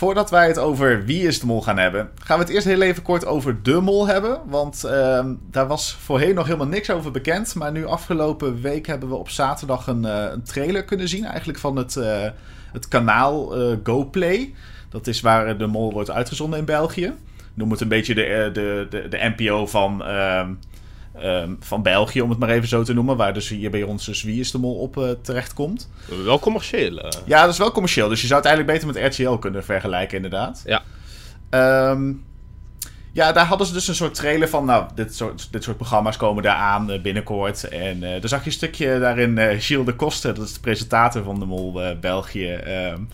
voordat wij het over wie is de mol gaan hebben, gaan we het eerst heel even kort over de mol hebben. Want ehm, daar was voorheen nog helemaal niks over bekend. Maar nu afgelopen week hebben we op zaterdag een, uh, een trailer kunnen zien. Eigenlijk van het, uh, het kanaal uh, GoPlay. Dat is waar de mol wordt uitgezonden in België. Noem het een beetje de, de, de, de NPO van, ehm, um, van België, om het maar even zo te noemen. Waar dus hier bij ons dus Wie is de Mol op uh, terechtkomt. Wel commercieel. Uh. Ja, dat is wel commercieel. Dus je zou het eigenlijk beter met RTL kunnen vergelijken, inderdaad. Ja. Um, ja, daar hadden ze dus een soort trailer van. Nou, dit soort, dit soort programma's komen daar aan uh, binnenkort. En daar zag je een stukje daarin Gilles de Koster, dat is de presentator van de Mol België. Um,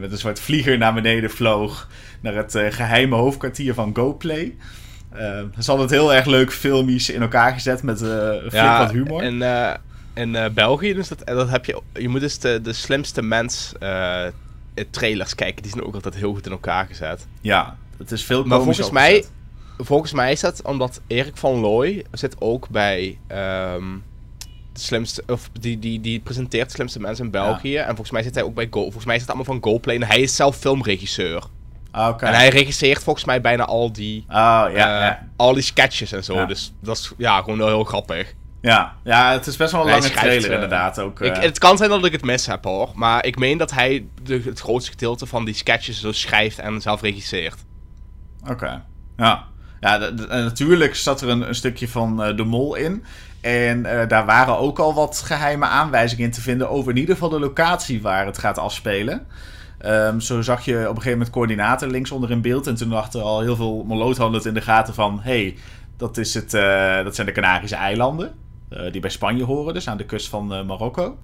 met een soort vlieger naar beneden vloog naar het geheime hoofdkwartier van GoPlay. Uh, ze hadden het heel erg leuk filmisch in elkaar gezet met flink ja, wat humor. En uh, in België, dus dat, dat heb je, je moet dus de, de slimste mens trailers kijken. Die zijn ook altijd heel goed in elkaar gezet. Ja, het is veel Maar volgens mij, volgens mij is dat omdat Erik van Looy zit ook bij um, de slimste, of die, die, die presenteert de slimste mensen in België. Ja. En volgens mij zit hij ook bij Go. Volgens mij is het allemaal van GoPlay. En hij is zelf filmregisseur. Ah, en hij regisseert volgens mij bijna al die, oh, ja, uh, ja. al die sketches en zo. Ja. Dus dat is ja, gewoon wel heel grappig. Ja, ja het is best wel een lange schrijft, trailer uh, inderdaad ook. Uh... Ik, het kan zijn dat ik het mis heb hoor. Maar ik meen dat hij de, het grootste gedeelte van die sketches zo schrijft en zelf regisseert. Oké, okay. ja. Ja, natuurlijk zat er een, een stukje van de mol in. En uh, daar waren ook al wat geheime aanwijzingen in te vinden over in ieder geval de locatie waar het gaat afspelen. Um, zo zag je op een gegeven moment coördinaten links onder in beeld. En toen dachten al heel veel moloothandels in de gaten van... hey, dat, is het, uh, dat zijn de Canarische eilanden. Uh, die bij Spanje horen, dus aan de kust van uh, Marokko.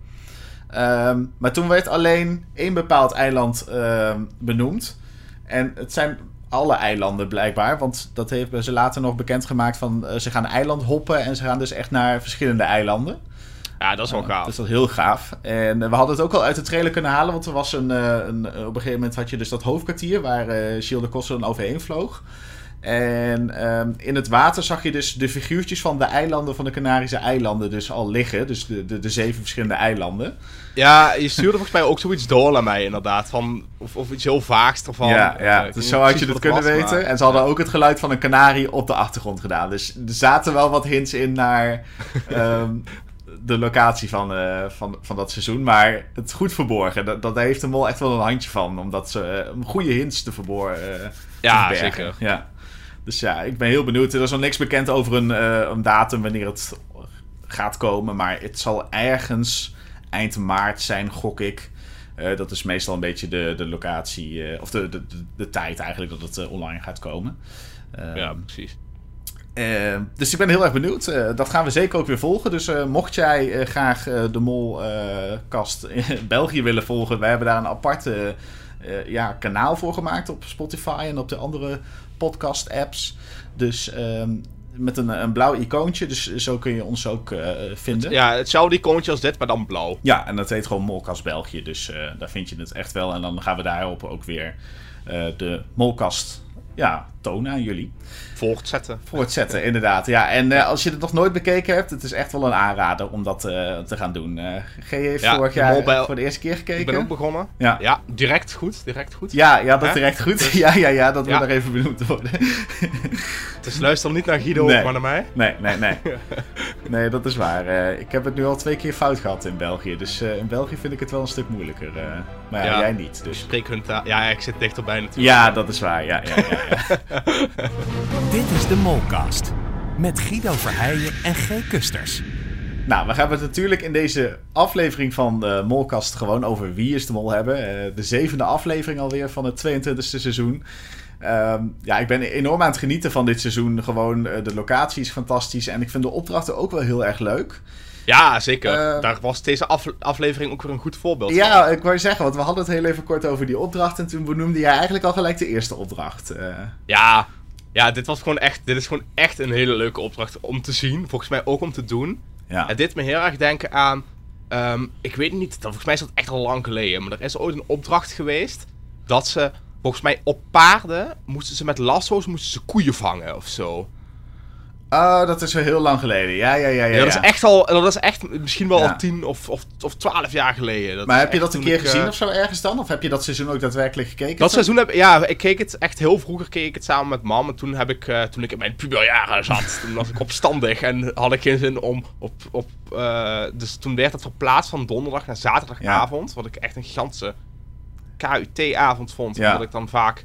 Um, maar toen werd alleen één bepaald eiland ehm, benoemd. En het zijn alle eilanden blijkbaar. Want dat hebben ze later nog bekendgemaakt van... ze gaan eiland hoppen en ze gaan dus echt naar verschillende eilanden. Ja, dat is wel gaaf. dat is heel gaaf. En we hadden het ook al uit de trailer kunnen halen, want er was een, een, op een gegeven moment had je dus dat hoofdkwartier waar uh, Gilles de Koster dan overheen vloog. En um, in het water zag je dus de figuurtjes van de eilanden van de Canarische eilanden dus al liggen. Dus de, de, de zeven verschillende eilanden. Ja, je stuurde volgens mij ook zoiets door naar mij inderdaad. Van, of, of iets heel vaags ervan. Ja, ja. Uh, dus zo had je het kunnen was, weten. Maar, en ze hadden ook het geluid van een kanarie op de achtergrond gedaan. Dus er zaten wel wat hints in naar um, de locatie van, uh, van, van dat seizoen. Maar het goed verborgen. Dat, dat heeft de mol echt wel een handje van. Omdat ze uh, goede hints te verborgen. Uh, ja, zeker. Ja. Dus ja, ik ben heel benieuwd. Er is nog niks bekend over een, een datum wanneer het gaat komen. Maar het zal ergens eind maart zijn, gok ik. dat is meestal een beetje de, de locatie. of de, de, de, de, tijd eigenlijk dat het online gaat komen. ja, precies. Uh, dus ik ben heel erg benieuwd. Uh, dat gaan we zeker ook weer volgen. Dus uh, mocht jij graag de Mol-kast in België willen volgen, wij hebben daar een aparte ja, kanaal voor gemaakt op Spotify en op de andere podcast-apps. Dus ehm, met een, een blauw icoontje, dus zo kun je ons ook vinden. Ja, hetzelfde icoontje als dit, maar dan blauw. Ja, en dat heet gewoon Molkast België. Dus daar vind je het echt wel. En dan gaan we daarop ook weer de Molkast ja, tonen aan jullie. Voortzetten. Voortzetten, inderdaad. Ja, en uh, als je het nog nooit bekeken hebt, het is echt wel een aanrader om dat uh, te gaan doen. Uh, G heeft ja, vorig jaar mobile... voor de eerste keer gekeken. Ik ben ook begonnen. Ja, ja direct goed. Direct goed. Ja, ja dat direct goed. Dus... ja, ja, ja, dat ja. moet nog even benoemd worden. dus luister niet naar Guido, nee. maar naar mij. Nee, nee, nee. nee, dat is waar. ik heb het nu al twee keer fout gehad in België. Dus in België vind ik het wel een stuk moeilijker. maar ja, jij niet. Dus. Spreek hun taal. Ja, ik zit dichterbij natuurlijk. Ja, dat is waar. Ja, ja, ja. Dit is de Molcast. Met Guido Verheijen en G. Kusters. Nou, we gaan het natuurlijk in deze aflevering van de Molcast gewoon over Wie is de Mol hebben. Uh, de zevende aflevering alweer van het 22e seizoen. Um, ja, ik ben enorm aan het genieten van dit seizoen. Gewoon, uh, de locatie is fantastisch. En ik vind de opdrachten ook wel heel erg leuk. Ja, zeker. Uh, Daar was deze af aflevering ook weer een goed voorbeeld ja, van. ik wou zeggen, want we hadden het heel even kort over die opdracht. En toen benoemde jij eigenlijk al gelijk de eerste opdracht. Uh. Ja, ja, dit was gewoon echt, dit is gewoon echt een hele leuke opdracht om te zien. Volgens mij ook om te doen. Ja. En dit me heel erg denken aan, um, ik weet niet, volgens mij is dat echt al lang geleden. Maar er is ooit een opdracht geweest dat ze, volgens mij op paarden, moesten ze met lasso's moesten ze koeien vangen of zo. Oh, dat is wel heel lang geleden. Ja, ja, ja. ja, Ja, dat, is echt al, dat is echt misschien wel Ja. al tien of, of, of twaalf jaar geleden. Dat Maar heb je dat een keer ik, gezien eh, of zo ergens dan? Of heb je dat seizoen ook daadwerkelijk gekeken? Dat seizoen heb ja, ik keek het echt heel vroeger keek ik het samen met mam. En toen heb ik, eh, toen ik in mijn puberjaren zat, toen was ik opstandig en had ik geen zin om op, op eh, dus toen werd het verplaatst van donderdag naar zaterdagavond. Wat ik echt een gigantische KUT-avond vond. Omdat ik dan vaak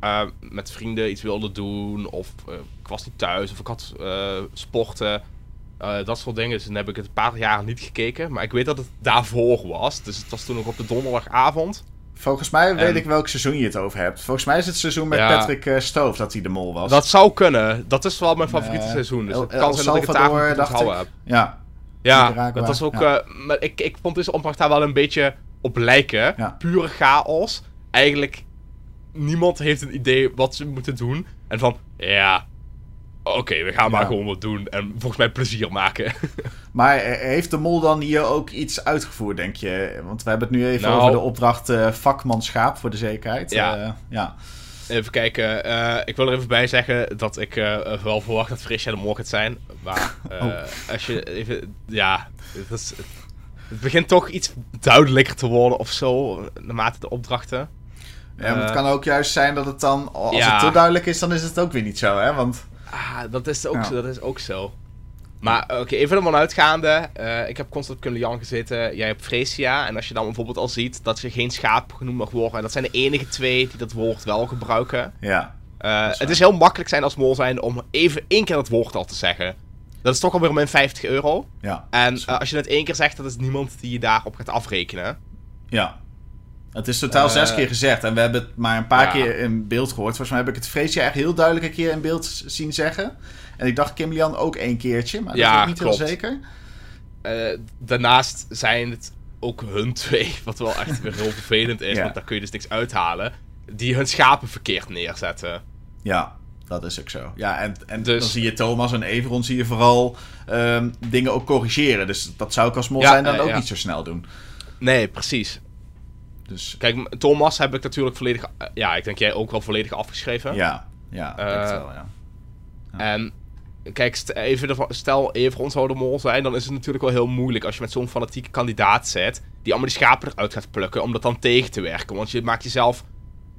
eh, met vrienden iets wilde doen. Of eh, ik was niet thuis. Of ik had eh, sporten. dat soort dingen. Dus dan heb ik het een paar jaar niet gekeken. Maar ik weet dat het daarvoor was. Dus het was toen nog op de donderdagavond. Volgens mij weet ik welk seizoen je het over hebt. Volgens mij is het seizoen met Ja. Patrick Stoof dat hij de mol was. Dat zou kunnen. Dat is wel mijn favoriete seizoen. Dus El- het El kan zijn dat ik het ik. onthouden heb. Ja, Ja, dat was ook... ja. maar ik, ik vond deze opdracht daar wel een beetje op lijken. Ja. Pure chaos. Eigenlijk, niemand heeft een idee wat ze moeten doen. En van, ja... Oké, we gaan maar Ja. gewoon wat doen. En volgens mij plezier maken. maar eh, heeft de mol dan hier ook iets uitgevoerd, denk je? Want we hebben het nu even Nou. over de opdracht eh, vakmanschaap, voor de zekerheid. Ja. Eh, ja. Even kijken. ik wil er even bij zeggen dat ik wel verwacht dat Frisja de mol gaat zijn. Maar Oh. als je even... Ja, het, is, het begint toch iets duidelijker te worden of zo. Naarmate de opdrachten. Ja, maar het Eh, kan ook juist zijn dat het dan, als ja. het te duidelijk is, dan is het ook weer niet zo, hè? Want Ah, dat is ook, Ja. zo, dat is ook zo. Maar oké, even ervan uitgaande. eh, ik heb constant op Kunlian gezeten. Jij hebt Fresia. En als je dan bijvoorbeeld al ziet dat ze geen schaap genoemd mag worden. En dat zijn de enige twee die dat woord wel gebruiken. ja, Eh, Dat is het is heel makkelijk zijn als mol zijn om even één keer het woord al te zeggen. Dat is toch alweer min 50 euro. ja, En eh, als je het één keer zegt, dat is niemand die je daarop gaat afrekenen. ja. Het is totaal Eh, zes keer gezegd en we hebben het maar een paar ja. keer in beeld gehoord. Volgens mij heb ik het Freesje echt heel duidelijk een keer in beeld zien zeggen. En ik dacht Kim Lian ook één keertje, maar dat Ja, weet ik niet klopt. heel zeker. Eh, daarnaast zijn het ook hun twee, wat wel echt weer heel vervelend is, Ja. want daar kun je dus niks uithalen, die hun schapen verkeerd neerzetten. Ja, dat is ook zo. Ja, en, en Dus- dan zie je Thomas en Everon zie je vooral ehm, dingen ook corrigeren. Dus dat zou ik als mol Ja, zijn dan eh, ook niet zo snel doen. Nee, precies. Dus Kijk, Thomas heb ik natuurlijk volledig, eh, ja, ik denk jij ook wel volledig afgeschreven. ja, ja, Eh, wel, ja. En kijk, even stel Everon zou de mol zijn, dan is het natuurlijk wel heel moeilijk als je met zo'n fanatieke kandidaat zit, die allemaal die schapen eruit gaat plukken, om dat dan tegen te werken. Want je maakt jezelf,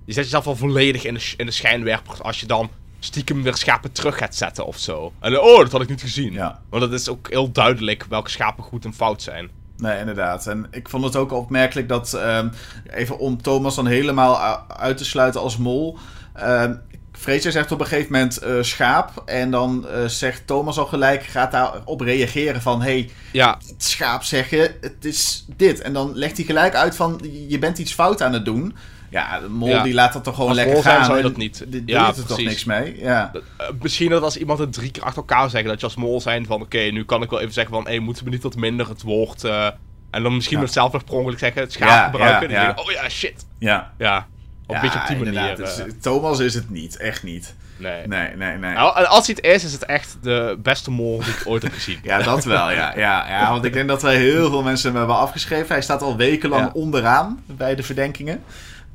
je zet jezelf al volledig in de, in de schijnwerper als je dan stiekem weer schapen terug gaat zetten of zo. En oh, dat had ik niet gezien. Ja. Want dat is ook heel duidelijk welke schapen goed en fout zijn. Nee, inderdaad. En ik vond het ook opmerkelijk dat, ehm, even om Thomas dan helemaal uit te sluiten als mol. ehm Fraser zegt op een gegeven moment eh, schaap. En dan eh, zegt Thomas al gelijk, gaat daarop reageren van... hey, Ja, schaap zeggen, het is dit. En dan legt hij gelijk uit van, je bent iets fout aan het doen. Ja, de mol Ja. die laat dat toch gewoon Als lekker gaan. zou je dat niet. Ja, doet er toch niks mee. Ja. Eh, misschien dat als iemand het drie keer achter elkaar zegt, dat je als mol zijn van, oké, nu kan ik wel even zeggen van, hé, moeten we niet wat minder het woord... eh, en dan misschien Ja. zelf nog per ongeluk zeggen, het schaap gebruiken. en dan denk ik, oh ja, shit. ja. Ja, op een beetje op die manier. eh, Dus, Thomas is het niet, echt niet. nee. Nee, nee, nee. Nou, als hij het is, is het echt de beste mol die ik ooit heb gezien. Ja, dat wel, ja. ja, ja. Want ik denk dat wij heel veel mensen hem hebben afgeschreven. Hij staat al wekenlang onderaan bij de verdenkingen.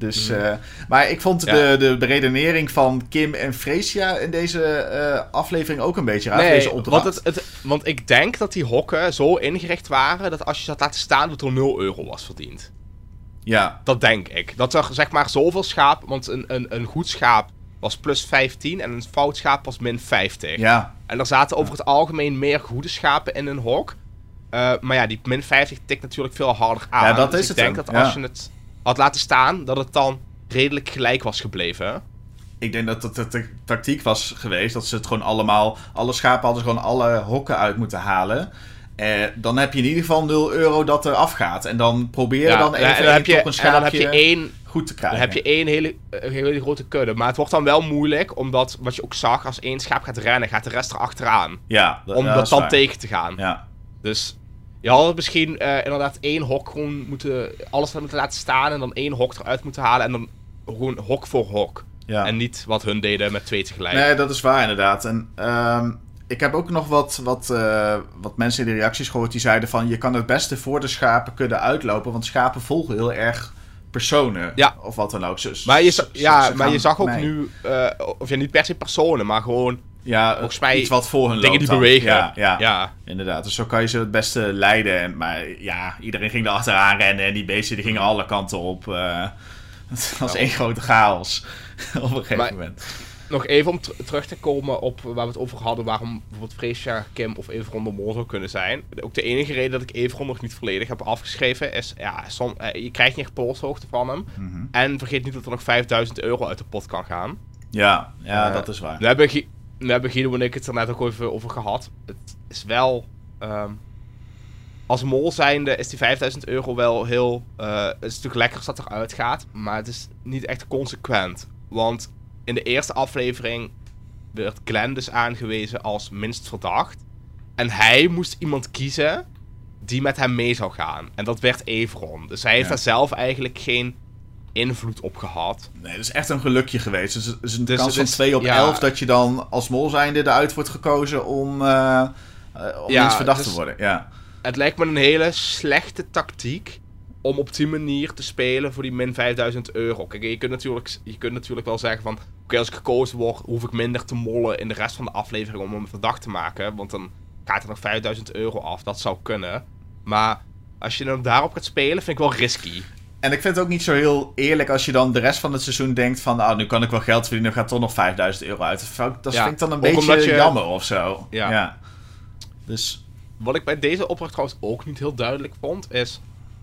Dus, Mhm. eh, maar ik vond Ja. de, de beredenering van Kim en Freesia in deze eh, aflevering ook een beetje raar. Nee, deze opdracht. want, het, het, want ik denk dat die hokken zo ingericht waren dat als je ze had laten staan, dat er 0 euro was verdiend. Ja, Dat denk ik. Dat er zeg maar zoveel schaap, want een, een, een goed schaap was plus 15 en een fout schaap was min 50. ja, En er zaten over het algemeen meer goede schapen in een hok. Eh, maar ja, die min 50 tikt natuurlijk veel harder aan. Ja, dat Dus is ik het denk hem, dat ja. als je het had laten staan, dat het dan redelijk gelijk was gebleven. ik denk dat het de tactiek was geweest. Dat ze het gewoon allemaal... Alle schapen hadden ze gewoon alle hokken uit moeten halen. Eh, dan heb je in ieder geval 0 euro dat er afgaat. En dan probeer je dan even en dan heb je, een en dan heb schaapje je één goed te Dan krijgen. heb je één hele, eh, hele grote kudde. Maar het wordt dan wel moeilijk, omdat wat je ook zag, als één schaap gaat rennen, gaat de rest erachteraan. Ja, Om ja, dat dan waar. tegen te gaan. Ja, Dus je had misschien eh, inderdaad één hok gewoon moeten, alles moeten laten staan en dan één hok eruit moeten halen en dan gewoon hok voor hok. ja. En niet wat hun deden met twee tegelijk. Nee, dat is waar inderdaad. En ehm, ik heb ook nog wat, wat, eh, wat mensen in de reacties gehoord die zeiden van... je kan het beste voor de schapen kunnen uitlopen, want schapen volgen heel erg personen. Ja. Of wat dan ook. Ze- Maar je, ja, maar je zag ook mee. nu, eh, of ja, niet per se personen, maar gewoon Ja, Volgens mij iets wat voor hun dingen loopt die dan. bewegen. Ja, ja, ja. inderdaad. Dus zo kan je ze het beste leiden. En, maar ja, iedereen ging er achteraan rennen en die beesten die gingen alle kanten op. eh het was één grote chaos op een gegeven Maar- moment. Nog even om ter- terug te komen op waar we het over hadden, waarom bijvoorbeeld Freesia, Kim of Everon de mol zou kunnen zijn. Ook de enige reden dat ik Everon nog niet volledig heb afgeschreven is, ja, som, eh, je krijgt niet echt polshoogte van hem. Mhm. En vergeet niet dat er nog 5000 euro uit de pot kan gaan. Ja, ja Eh, dat is waar. We hebben, We hebben Guido en ik het er net ook even over gehad. Het is wel... ehm, als mol zijnde is die 5000 euro wel heel... eh, het is natuurlijk lekker als dat eruit gaat. Maar het is niet echt consequent. Want in de eerste aflevering werd Glenn dus aangewezen als minst verdacht. En hij moest iemand kiezen die met hem mee zou gaan. En dat werd Everon. Dus hij heeft Ja. daar zelf eigenlijk geen invloed op gehad. Nee, dat is echt een gelukje geweest. Dus het is een Dus kans het van is- 2 op ja. 11 dat je dan als mol zijnde eruit wordt gekozen om, eh eh, om Ja, eens verdacht dus- te worden. Ja. Het lijkt me een hele slechte tactiek om op die manier te spelen voor die min 5000 euro. Kijk, je kunt natuurlijk, je kunt natuurlijk wel zeggen van... Oké, als ik gekozen word, hoef ik minder te mollen in de rest van de aflevering om hem verdacht te maken. Want dan gaat er nog 5000 euro af. Dat zou kunnen. Maar als je dan daarop gaat spelen, vind ik wel risky. En ik vind het ook niet zo heel eerlijk als je dan de rest van het seizoen denkt van... Ah, nu kan ik wel geld verdienen, er gaat toch nog 5000 euro uit. Dat vind ik- Dat Ja, vind ik dan een ook beetje je- jammer of zo. Ja. Dus, Wat ik bij deze opdracht trouwens ook niet heel duidelijk vond, is...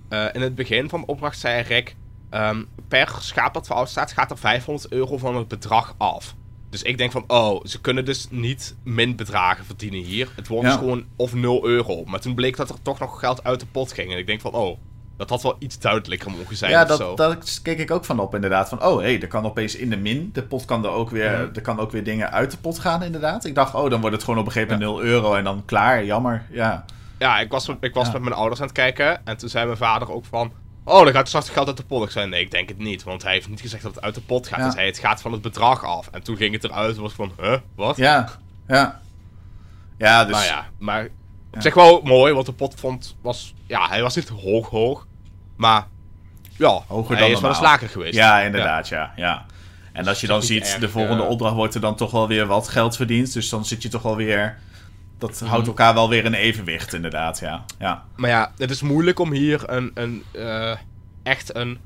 eh, in het begin van de opdracht zei Rick... ehm, per schaap dat fout staat, gaat er 500 euro van het bedrag af. Dus ik denk van, oh, ze kunnen dus niet min bedragen verdienen hier. Het wordt Ja. dus gewoon of 0 euro. Maar toen bleek dat er toch nog geld uit de pot ging. En ik denk van, oh, dat had wel iets duidelijker mogen zijn ja, dat, dat keek ik ook van op inderdaad. Van, oh, hé, hey, er kan opeens in de min. De pot kan er ook weer, Mhm. er kan ook weer dingen uit de pot gaan inderdaad. Ik dacht, oh, dan wordt het gewoon op een gegeven moment 0 euro en dan klaar. Jammer, ja. Ja, ik was, ik was Ja. met mijn ouders aan het kijken. En toen zei mijn vader ook van... Oh, dan gaat straks geld uit de pot. Ik zei, nee, ik denk het niet. Want hij heeft niet gezegd dat het uit de pot gaat. Ja. Hij zei, het gaat van het bedrag af. En toen ging het eruit en was ik van, huh, wat? Ja, ja. Ja, dus... Nou ja, maar op zich wel mooi, want de pot vond, was... Ja, hij was niet hoog, hoog. Maar, ja, Hoger hij dan is wel eens normaal. lager geweest. Ja, inderdaad, ja. ja. En als je dan ziet, erg, de volgende eh, opdracht wordt er dan toch wel weer wat geld verdiend. Dus dan zit je toch wel weer... Dat Mhm. houdt elkaar wel weer in evenwicht, inderdaad, ja. ja. Maar ja, het is moeilijk om hier een, een eh, echt een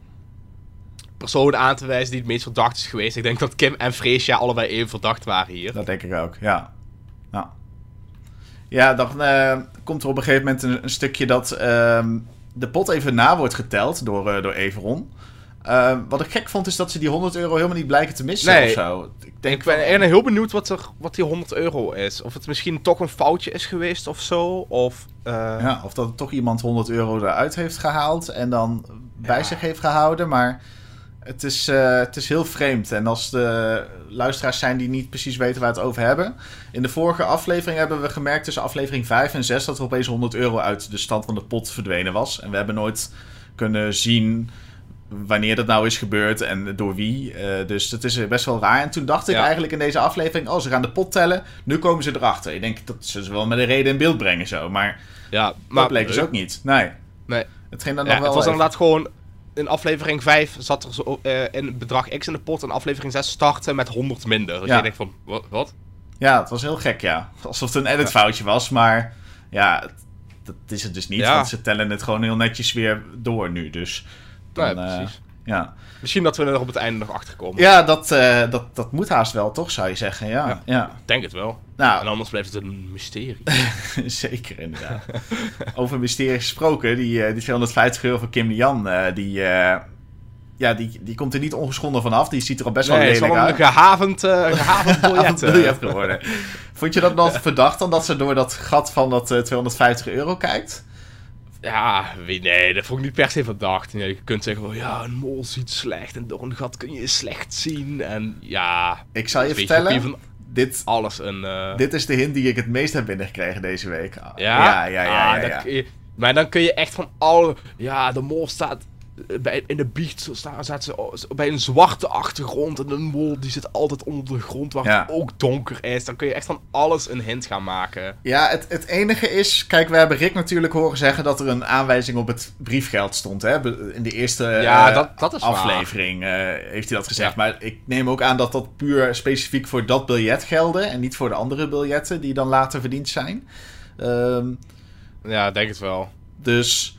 persoon aan te wijzen die het meest verdacht is geweest. Ik denk dat Kim en Freesia allebei even verdacht waren hier. Dat denk ik ook, ja. Ja, ja dan eh, komt er op een gegeven moment een, een stukje dat ehm, de pot even na wordt geteld door, eh, door Everon. Ehm, wat ik gek vond is dat ze die 100 euro helemaal niet blijken te missen Nee. of zo. Ik denk Ik ben eigenlijk heel benieuwd wat, er, wat die 100 euro is. Of het misschien toch een foutje is geweest of zo. Of, eh, Ja, of dat toch iemand 100 euro eruit heeft gehaald en dan bij Ja. zich heeft gehouden. Maar het is, eh, het is heel vreemd. En als de luisteraars zijn die niet precies weten waar we het over hebben. In de vorige aflevering hebben we gemerkt tussen aflevering 5 en 6 dat er opeens 100 euro uit de stand van de pot verdwenen was. En we hebben nooit kunnen zien wanneer dat nou is gebeurd en door wie. Eh, dus het is best wel raar. En toen dacht ik Ja. eigenlijk in deze aflevering, oh, ze gaan de pot tellen. Nu komen ze erachter. Ik denk dat ze ze wel met een reden in beeld brengen zo. Maar ja, dat bleek dus ook niet. Nee. Nee. Het ging dan Ja, nog wel het was even- inderdaad gewoon... In aflevering 5 zat er zo, eh, in bedrag X in de pot. En aflevering 6 startte met 100 minder. Dus Ja. je denkt van, wat? Ja, het was heel gek, ja. Alsof het een editfoutje was, maar ja, het- dat is het dus niet. Ja. Want ze tellen het gewoon heel netjes weer door nu. Dus dan, Nee, eh, precies. Ja, Misschien dat we er op het einde nog achter komen. ja dat, eh, dat, dat moet haast wel, toch, zou je zeggen. Ja, ja. Ja. Ik denk het wel. En Nou, anders blijft het een mysterie. zeker inderdaad. Over mysterie gesproken, die, eh, die 250 euro van Kim Jan, eh, die, eh, ja, die, die komt er niet ongeschonden vanaf. Die ziet er al best wel nee, het is lelijk wel uit. een gehavend, eh gehavend biljet. eh. biljet geworden. Vond je dat dan verdacht dan dat ze door dat gat van dat eh, 250 euro kijkt? Ja, nee, dat vond ik niet per se verdacht. Nee, je kunt zeggen, van, ja, een mol ziet slecht en door een gat kun je slecht zien. En ja, Ik zal je vertellen, je van dit, alles een... eh, dit is de hint die ik het meest heb binnengekregen deze week. Ja? ja, ja, ja. Ah, ja, je- maar dan kun je echt van alle... Ja, de mol staat... bij, in de biecht zaten ze bij een zwarte achtergrond. En een mol die zit altijd onder de grond waar Ja. het ook donker is. Dan kun je echt van alles een hint gaan maken. Ja, het, het enige is... Kijk, we hebben Rick natuurlijk horen zeggen dat er een aanwijzing op het briefgeld stond. Hè? In de eerste Ja, eh, dat- dat is waar. aflevering eh, heeft hij dat gezegd. Ja. Maar ik neem ook aan dat dat puur specifiek voor dat biljet gelde. En niet voor de andere biljetten die dan later verdiend zijn. Ehm, Ja, ik denk het wel. Dus.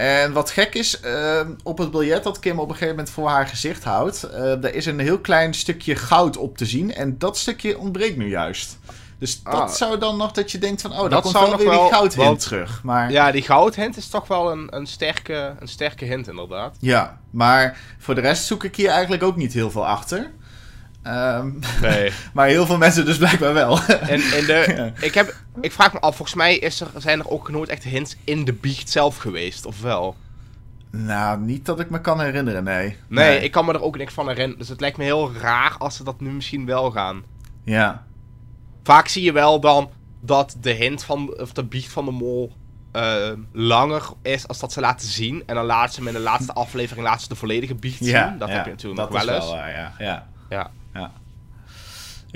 En wat gek is, ehm, op het biljet dat Kim op een gegeven moment voor haar gezicht houdt, eh daar is een heel klein stukje goud op te zien. En dat stukje ontbreekt nu juist. Dus dat Ah. zou dan nog dat je denkt van, oh, dat Dat komt zou wel nog weer wel, die goudhint terug. Maar, Ja, die goudhint is toch wel een, een, sterke, een sterke hint, inderdaad. ja, maar voor de rest zoek ik hier eigenlijk ook niet heel veel achter. Ehm, Nee. maar heel veel mensen dus blijkbaar wel. En de, Ja. ik, heb, ik vraag me af, volgens mij is er, zijn er ook nooit echt hints in de biecht zelf geweest, of wel? nou, niet dat ik me kan herinneren, nee. Nee, ik kan me er ook niks van herinneren. Dus het lijkt me heel raar als ze dat nu misschien wel gaan. Ja, Vaak zie je wel dan dat de hint van, of de biecht van de mol eh, langer is als dat ze laten zien. En dan laten ze hem in de laatste aflevering laten ze de volledige biecht ja zien. Dat ja, heb je natuurlijk dat nog wel eens. waar, ja, ja. Ja. Ja. Dan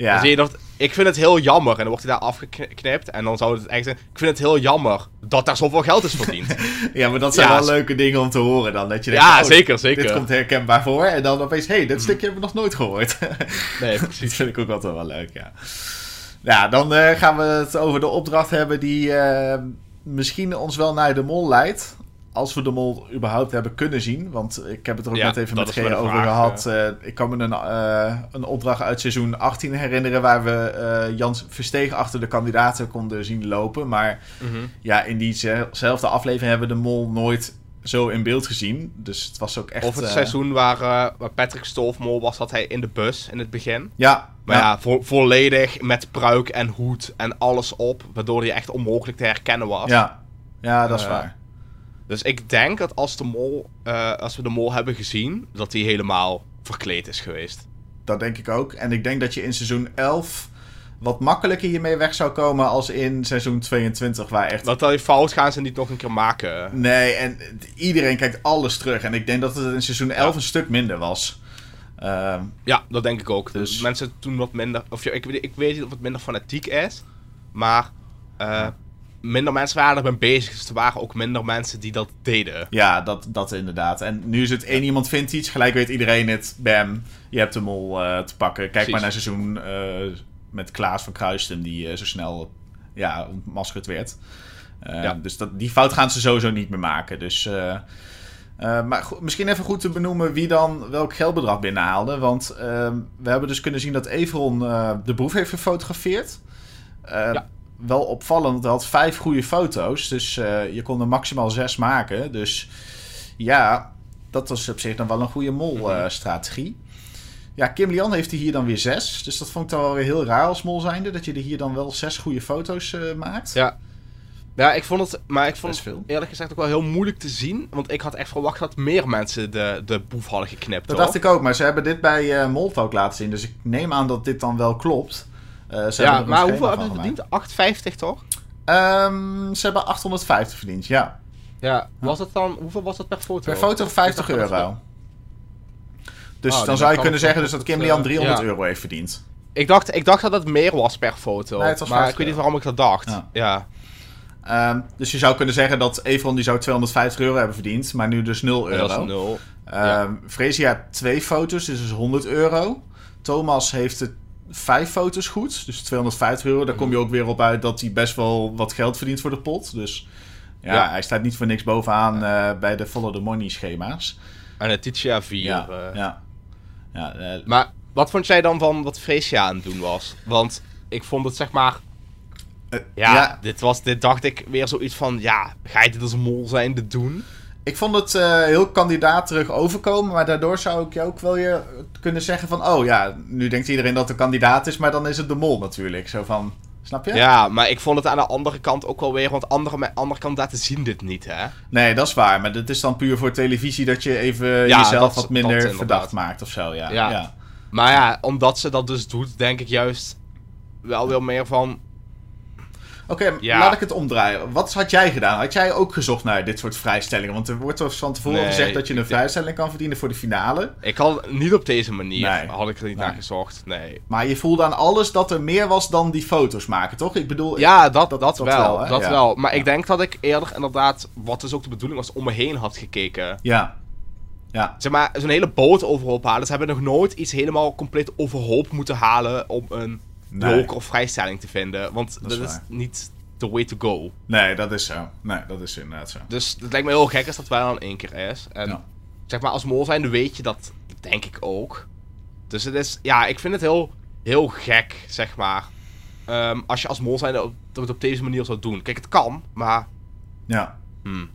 Ja. zie je dat, ik vind het heel jammer. En dan wordt hij daar afgeknipt. En dan zou het echt zijn. Ik vind het heel jammer dat daar zoveel geld is verdiend. Ja, maar dat zijn Ja, wel leuke dingen om te horen dan. Dat je denkt, ja, oh, zeker, zeker. dit komt herkenbaar voor. En dan opeens, hé, hey, dit stukje hebben we nog nooit gehoord. Nee, dat precies. vind ik ook altijd wel leuk, ja. Ja, dan eh, gaan we het over de opdracht hebben die eh, misschien ons wel naar de mol leidt. Als we de mol überhaupt hebben kunnen zien. Want ik heb het er ook Ja, net even met G over vraag, gehad. Eh, ik kan me een, eh, een opdracht uit seizoen 18 herinneren... waar we eh Jans Versteeg achter de kandidaten konden zien lopen. Maar Mhm. ja, in diezelfde aflevering hebben we de mol nooit zo in beeld gezien. Dus het was ook echt... Of het eh, seizoen waar, eh, waar Patrick Stolfmol was, zat hij in de bus in het begin. Ja, Maar ja, vo- volledig met pruik en hoed en alles op. Waardoor hij echt onmogelijk te herkennen was. Ja, ja dat is Eh, waar. Dus ik denk dat als, de mol, eh, als we de mol hebben gezien, dat hij helemaal verkleed is geweest. Dat denk ik ook. En ik denk dat je in seizoen 11 wat makkelijker hiermee weg zou komen als in seizoen 22, waar echt... Dat die fout gaan ze niet nog een keer maken. Nee, en iedereen kijkt alles terug. En ik denk dat het in seizoen 11 Ja. een stuk minder was. Ehm, Ja, dat denk ik ook. Dus- mensen toen wat minder. Of ja, ik, weet- ik weet niet of het minder fanatiek is. Maar eh, minder mensen waren ermee bezig. Dus er waren ook minder mensen die dat deden. ja, dat, dat inderdaad. En nu is het één iemand vindt iets, gelijk weet iedereen het. Bam, je hebt hem al eh, te pakken. Kijk Precies. maar naar seizoen eh, met Klaas van Kruisten, die eh, zo snel ja, ontmaskerd werd. Ja. Dus dat, die fout gaan ze sowieso niet meer maken. Dus, eh, eh, maar goed, misschien even goed te benoemen wie dan welk geldbedrag binnenhaalde. Want ehm, we hebben dus kunnen zien dat Everon eh, de boef heeft gefotografeerd. Ja. Wel opvallend, want hij had vijf goede foto's. Dus eh, je kon er maximaal zes maken. Dus ja, dat was op zich dan wel een goede Mhm. mol-strategie. ja, Kim Lian heeft hij hier dan weer zes. Dus dat vond ik dan wel weer heel raar als mol zijnde. Dat je er hier dan wel zes goede foto's eh, maakt. Ja. Ja, ik vond het. Maar ik vond het veel. eerlijk gezegd ook wel heel moeilijk te zien. Want ik had echt verwacht dat meer mensen de, de boef hadden geknipt. Dat hoor. dacht ik ook, maar ze hebben dit bij eh Molt ook laten zien. Dus ik neem aan dat dit dan wel klopt. Eh, ze Ja, hebben maar hoeveel hebben ze verdiend? 8,50 toch? Ehm, ze hebben 850 verdiend, ja. Ja. Was het dan, hoeveel was dat per foto? Per foto 50 Ik dacht dat euro. Dus Oh, dan dan zou je kunnen zeggen dus dat Kim het, Lian eh, 300 ja. euro heeft verdiend. Ik dacht, ik dacht dat het meer was per foto. Nee, het was maar 50 ik weet niet waarom ik dat dacht. Ja. Ja. Ehm, dus je zou kunnen zeggen dat Evron die zou 250 euro hebben verdiend, maar nu dus 0 En euro. dat is. Ehm Freesia twee foto's, dus is 100 euro. Thomas heeft het vijf foto's goed, dus 250 euro. Daar kom je ook weer op uit dat hij best wel wat geld verdient voor de pot. Dus ja, Ja. hij staat niet voor niks bovenaan eh, bij de follow the money schema's. En Letitia 4. Ja, eh. ja. ja eh, Maar wat vond jij dan van wat Freesia aan het doen was? Want ik vond het zeg maar... Ja, ja, Dit, was, dit dacht ik weer zoiets van... Ja, ga je dit als mol zijnde doen? Ik vond het eh, heel kandidaat terug overkomen, maar daardoor zou ik je ook wel je kunnen zeggen van... Oh ja, nu denkt iedereen dat de kandidaat is, maar dan is het de mol natuurlijk. Zo van, snap je? Ja, maar ik vond het aan de andere kant ook wel weer... Want andere, andere kandidaten zien dit niet, hè? Nee, dat is waar. Maar dat is dan puur voor televisie dat je even Ja, jezelf dat- wat minder dat verdacht maakt of zo. Ja. Ja. Ja. Maar ja, omdat ze dat dus doet, denk ik juist wel weer meer van... Oké, Ja. laat ik het omdraaien. Wat had jij gedaan? Had jij ook gezocht naar dit soort vrijstellingen? Want er wordt van tevoren Nee, gezegd dat je een vrijstelling kan verdienen voor de finale. Ik had niet op deze manier, Nee. had ik er niet Nee. naar gezocht. Nee. Maar je voelde aan alles dat er meer was dan die foto's maken, toch? Ik bedoel, Ja, dat, dat, dat wel. dat Ja. wel. Maar Ja. ik denk dat ik eerder inderdaad, wat dus ook de bedoeling was, om me heen had gekeken. Ja. Ja. Zeg maar, zo'n hele boot overhoop halen. Ze hebben nog nooit iets helemaal compleet overhoop moeten halen om een Nee. joker of vrijstelling te vinden. Want dat, is niet the way to go. Nee, dat is zo. Nee, dat is inderdaad zo. Dus het lijkt me heel gek als dat wel in één keer is. En Ja. zeg maar, als mol zijnde weet je dat, denk ik ook. Dus het is, ja, ik vind het heel, heel gek, zeg maar. Ehm, als je als mol zijnde op, het op deze manier zou doen. Kijk, het kan, maar Ja. hmm,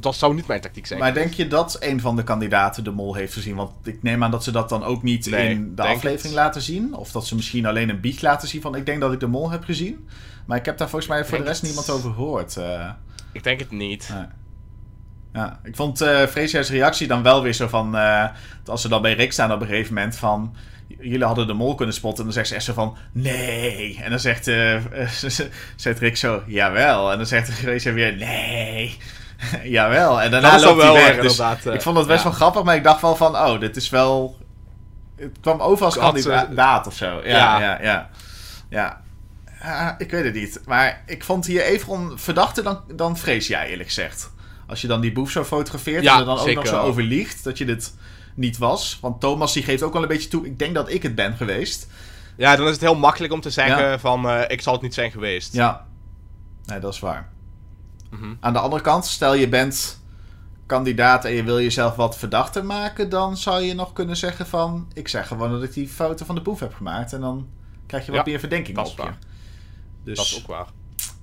dat zou niet mijn tactiek zijn. Maar denk je dat een van de kandidaten de mol heeft gezien? Want ik neem aan dat ze dat dan ook niet Nee, in de aflevering het. laten zien. Of dat ze misschien alleen een bieg laten zien van ik denk dat ik de mol heb gezien. Maar ik heb daar volgens mij voor Denk de rest het. niemand over gehoord. eh. Ik denk het niet. Nee. Ja, ik vond eh Freesia's reactie dan wel weer zo van... eh, als ze dan bij Rick staan op een gegeven moment van... Jullie hadden de mol kunnen spotten. En dan zegt ze echt zo van... Nee. En dan zegt, eh, zegt Rick zo... Jawel. En dan zegt Freesia weer... Nee. Jawel. En daarna Dat loopt hij wel weg. weer Dus inderdaad, eh, ik vond het best ja. wel grappig. Maar ik dacht wel van... Oh, dit is wel... Het kwam over als kandidaat of zo. Ja, Ja. ja, ja. ja. Ik weet het niet. Maar ik vond hier Evron verdachter dan, dan Freesia, eerlijk gezegd. Als je dan die boef zo fotografeert en er dan ook nog zo wel. overliegt dat je dit niet was. Want Thomas die geeft ook wel een beetje toe, ik denk dat ik het ben geweest. Ja, dan is het heel makkelijk om te zeggen van, eh, ik zal het niet zijn geweest. Ja, nee, dat is waar. Mhm. Aan de andere kant, stel je bent kandidaat en je wil jezelf wat verdachter maken, dan zou je nog kunnen zeggen van, ik zeg gewoon dat ik die foto van de boef heb gemaakt en dan krijg je wat Ja, meer verdenking dat is op je. waar. Dus Dat is ook waar.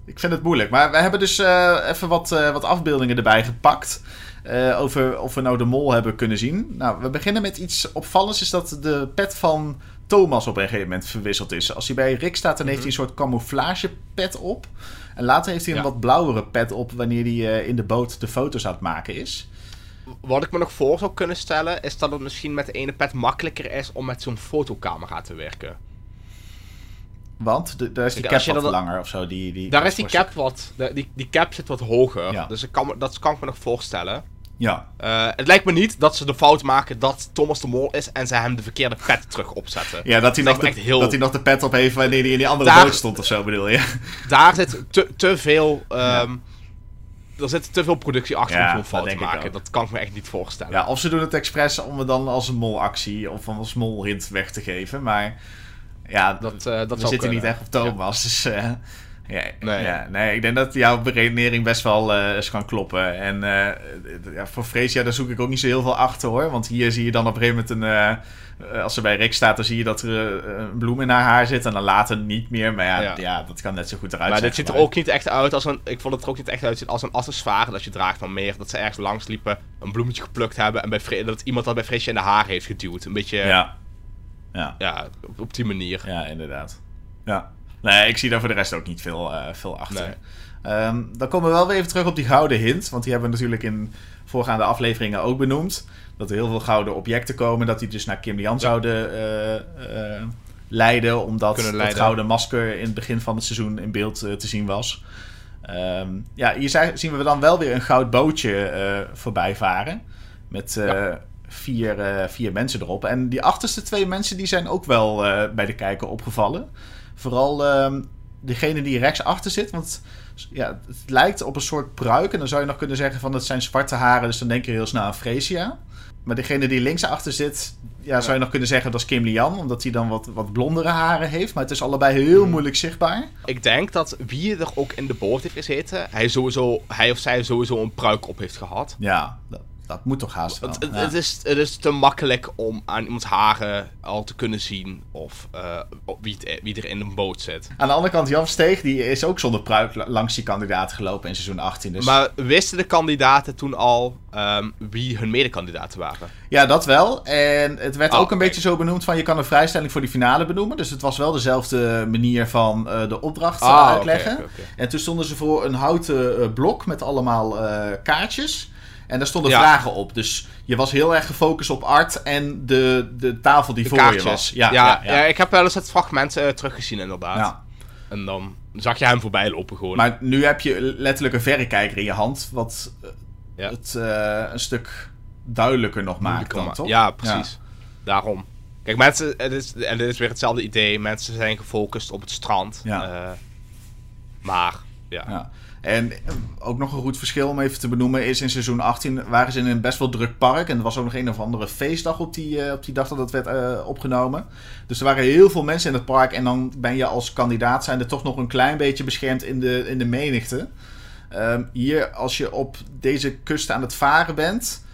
Ik vind het moeilijk. Maar we hebben dus eh, even wat, eh, wat afbeeldingen erbij gepakt. eh, over of we nou de mol hebben kunnen zien. Nou, we beginnen met iets opvallends. Is dat de pet van Thomas op een gegeven moment verwisseld is. Als hij bij Rick staat, dan heeft hij een soort camouflage pet op. En later heeft hij een Mhm. Ja. wat blauwere pet op wanneer hij eh, in de boot de foto's aan het maken is. Wat ik me nog voor zou kunnen stellen, is dat het misschien met de ene pet makkelijker is om met zo'n fotocamera te werken. Want de- daar is die cap wat langer of zo. Die, die, Daar is die cap wat, de- die, die cap zit wat hoger, Ja. dus ik kan, dat kan ik me nog voorstellen. Ja, Eh, het lijkt me niet dat ze de fout maken dat Thomas de Mol is en ze hem de verkeerde pet terug opzetten. ja dat, hij Dat nog de, heel- dat hij nog de pet op heeft wanneer hij in die andere Daar- boot stond of zo bedoel je. Daar zit te, te veel. Er zit te veel productie achter Ja, om zo'n fout te maken. Dat kan ik me echt niet voorstellen. Ja, of ze doen het expres om het dan als een molactie of als molhint weg te geven. Maar ja, Dat, eh, dat we zitten niet echt op Thomas. Dus eh, ja, Nee. ja, nee, ik denk dat jouw beredenering best wel eh, eens kan kloppen. En eh, ja, voor Freesia, daar zoek ik ook niet zo heel veel achter hoor. Want hier zie je dan op een gegeven moment een... eh, als ze bij Rick staat, dan zie je dat er een bloem in haar haar zit. En dan later niet meer. Maar ja, ja. Ja. dat kan net zo goed eruit Maar dit ziet er ook niet echt uit als een. Ik vond het er ook niet echt uitzien als een accessoire dat je draagt, maar meer dat ze ergens langs liepen, een bloemetje geplukt hebben en bij Fre- dat iemand dat bij Frisje in de haar heeft geduwd. Een beetje. Ja, Ja. Ja. op, op die manier. Ja, inderdaad. Ja. Nee, ik zie daar voor de rest ook niet veel, eh, veel achter. Nee. Ehm, dan komen we wel weer even terug op die gouden hint. Want die hebben we natuurlijk in voorgaande afleveringen ook benoemd. Dat er heel veel gouden objecten komen. Dat die dus naar Kim Lian zouden eh, eh, leiden. Omdat Kunnen het leiden. gouden masker in het begin van het seizoen in beeld te zien was. Ehm, ja, hier zien we dan wel weer een goud bootje voorbij varen. Met Ja. vier, vier mensen erop. En die achterste twee mensen die zijn ook wel bij de kijker opgevallen. Vooral ehm, degene die rechtsachter zit. Want ja, het lijkt op een soort pruik. En dan zou je nog kunnen zeggen van het zijn zwarte haren. Dus dan denk je heel snel aan Freesia. Maar degene die linksachter zit, ja, zou je nog kunnen zeggen dat is Kim Lian. Omdat hij dan wat, wat blondere haren heeft. Maar het is allebei heel Hmm. moeilijk zichtbaar. Ik denk dat wie er ook in de boot heeft gezeten, hij, sowieso, hij of zij sowieso een pruik op heeft gehad. Ja, dat, dat moet toch haast wel. Het, het, Ja. het is, het is te makkelijk om aan iemands haren al te kunnen zien of eh, wie, het, wie er in een boot zit. Aan de andere kant, Jan Steeg die is ook zonder pruik la- langs die kandidaat gelopen in seizoen 18. Dus Maar wisten de kandidaten toen al ehm, wie hun medekandidaten waren? Ja, dat wel. En het werd Oh, ook een beetje zo benoemd van je kan een vrijstelling voor die finale benoemen. Dus het was wel dezelfde manier van eh, de opdracht eh, Ah, uitleggen. En toen stonden ze voor een houten blok met allemaal eh, kaartjes. En daar stonden Ja. vragen op. Dus je was heel erg gefocust op Art en de, de tafel die De voor je was. Ja, ja, ja, ja. ja, ik heb wel eens het fragment eh, teruggezien inderdaad. Ja. En dan zag je hem voorbij lopen gewoon. Maar nu heb je letterlijk een verrekijker in je hand, wat eh, het eh, een stuk duidelijker nog maakt dan, toch? Ja, precies. Daarom. Kijk, mensen, het is, en dit is weer hetzelfde idee. Mensen zijn gefocust op het strand. Ja. Maar, ja. Ja. En ook nog een goed verschil om even te benoemen is in seizoen 18 waren ze in een best wel druk park. En er was ook nog een of andere feestdag op die, eh, op die dag dat het werd eh, opgenomen. Dus er waren heel veel mensen in het park. En dan ben je als kandidaat zijnde toch nog een klein beetje beschermd in de, in de menigte. Ehm, hier, als je op deze kust aan het varen bent,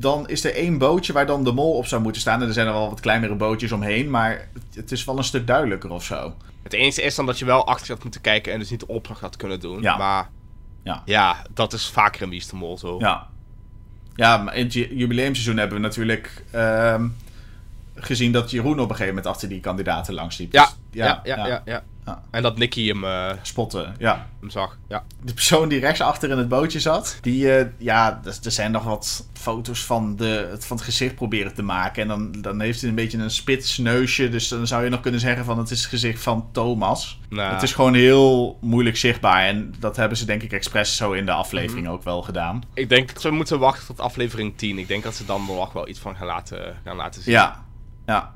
dan is er één bootje waar dan de mol op zou moeten staan. En er zijn er wel wat kleinere bootjes omheen, maar het- is wel een stuk duidelijker of zo. Het enige is dan dat je wel achter had moeten kijken en dus niet de opdracht had kunnen doen. Ja. Maar Ja. ja, dat is vaker in Wie is de Mol zo. Ja. Ja, maar in het ju- jubileumseizoen hebben we natuurlijk ehm, gezien dat Jeroen op een gegeven moment achter die kandidaten langs liep. Ja, Dus, ja, ja, ja, ja. Ja. En dat Nicky hem, eh, Spotten, ja. hem zag. Ja. De persoon die rechtsachter in het bootje zat, die, eh, ja, er zijn nog wat foto's van, de, van het gezicht proberen te maken. En dan, dan heeft hij een beetje een spits neusje, dus dan zou je nog kunnen zeggen van het is het gezicht van Thomas. Nou, Het is gewoon heel moeilijk zichtbaar en dat hebben ze denk ik expres zo in de aflevering Mhm. ook wel gedaan. Ik denk dat we moeten wachten tot aflevering 10. Ik denk dat ze dan nog wel iets van gaan laten, gaan laten zien. Ja, ja.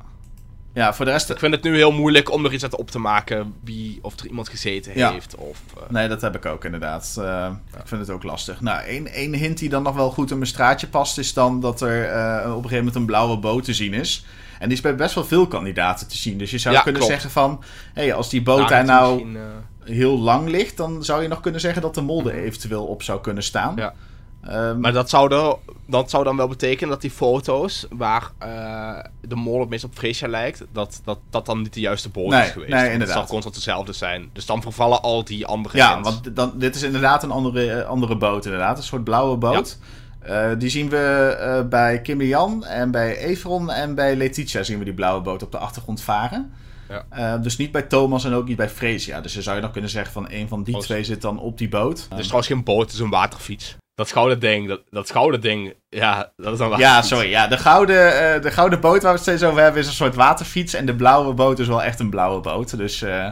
Ja, voor de rest... Ik vind het nu heel moeilijk om er iets uit op te maken wie of er iemand gezeten Ja. heeft. Of, eh, Nee, dat heb ik ook inderdaad. Eh, Ik vind het ook lastig. Nou, één, één hint die dan nog wel goed in mijn straatje past... is dan dat er eh, op een gegeven moment een blauwe boot te zien is. En die is bij best wel veel kandidaten te zien. Dus je zou Ja, kunnen klopt. zeggen van... hé, hey, als die boot daar nou heel lang ligt... dan zou je nog kunnen zeggen dat de mol er eventueel op zou kunnen staan. Ja. Ehm, Maar dat zou, dat zou dan wel betekenen dat die foto's waar eh, de mol meest op Freesia lijkt, dat, dat dat dan niet de juiste boot Nee, is geweest. nee, inderdaad. Het zal constant hetzelfde zijn. Dus dan vervallen al die andere Ja, hints. want dan, dit is inderdaad een andere, eh, andere boot, inderdaad. Een soort blauwe boot. Eh, die zien we bij Kim en Jan en bij Everon en bij Letitia zien we die blauwe boot op de achtergrond varen. Ja. Dus niet bij Thomas en ook niet bij Freesia. Dus dan zou je nog kunnen zeggen van een van die twee zit dan op die boot. Het is trouwens geen boot, het is een waterfiets. Dat gouden ding, dat, dat gouden ding, ja, dat is een ja, sorry. Ja, de, gouden, eh, de gouden boot waar we het steeds over hebben is een soort waterfiets. En de blauwe boot is wel echt een blauwe boot. Dus eh,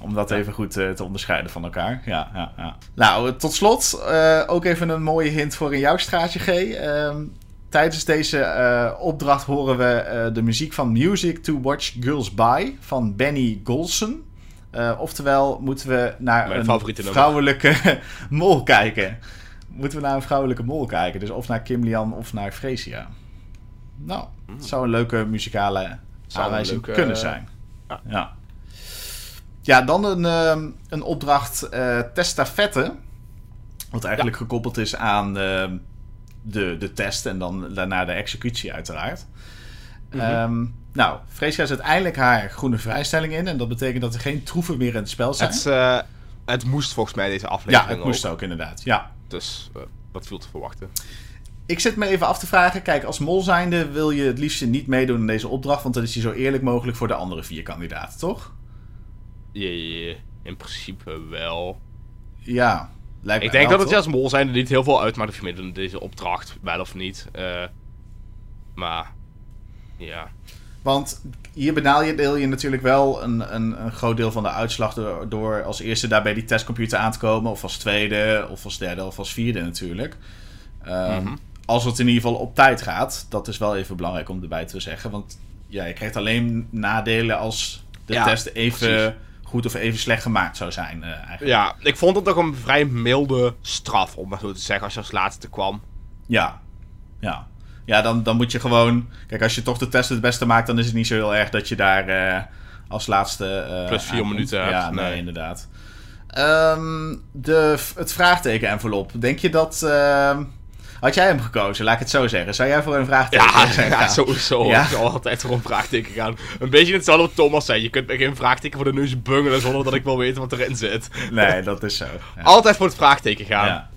om dat even goed eh, te onderscheiden van elkaar. Ja, ja, ja. Nou, tot slot ook even een mooie hint voor in jouw straatje, G. Ehm, tijdens deze opdracht horen we de muziek van Music to Watch Girls By van Benny Golson. Oftewel, moeten we naar Mijn een vrouwelijke mol kijken. Moeten we naar een vrouwelijke mol kijken. Dus of naar Kim Lian of naar Freesia. Nou, het zou een leuke muzikale. Zou aanwijzing leuke, kunnen eh, zijn. ja. Ja. Ja, dan een, ehm, een opdracht eh testafette. Wat eigenlijk gekoppeld is aan ehm, de, de test en dan daarna de executie uiteraard. Ehm, nou, Freesia zet eindelijk haar groene vrijstelling in. En dat betekent dat er geen troeven meer in het spel zijn. Het, eh, het moest volgens mij deze aflevering ja, het moest ook inderdaad. Ja. Dus eh, dat viel te verwachten. Ik zit me even af te vragen. Kijk, als mol zijnde wil je het liefst niet meedoen aan deze opdracht. Want dan is die zo eerlijk mogelijk voor de andere vier kandidaten, toch? Ja, ja, in principe wel. Ja, lijkt Ik mij denk wel, dat het toch? als mol zijn er niet heel veel uitmaakt of je meedoet aan deze opdracht, wel of niet. Eh, maar, ja. Want hier benaal je, deel je natuurlijk wel een, een, een groot deel van de uitslag door, door als eerste daar bij die testcomputer aan te komen. Of als tweede, of als derde, of als vierde natuurlijk. Ehm, Mhm. Als het in ieder geval op tijd gaat. Dat is wel even belangrijk om erbij te zeggen. Want ja, je krijgt alleen nadelen als de Ja, test even precies. goed of even slecht gemaakt zou zijn. eh, eigenlijk. Ja, ik vond het toch een vrij milde straf, om maar zo te zeggen, als je als laatste kwam. Ja, ja. Ja, dan, dan moet je gewoon... Kijk, als je toch de test het beste maakt... dan is het niet zo heel erg dat je daar eh, als laatste... eh, Plus vier minuten Ja, nee, nee. inderdaad. Ehm, de, het vraagteken-envelop. Denk je dat... ehm, had jij hem gekozen? Laat ik het zo zeggen. Zou jij voor een vraagteken Ja, zijn ja sowieso. Ja? Ik altijd voor een vraagteken gaan. Een beetje hetzelfde wat Thomas zei. Je kunt me geen vraagteken voor de neus bungelen zonder dat ik wil weten wat erin zit. Nee, dat is zo. Ja. Altijd voor het vraagteken gaan. Ja.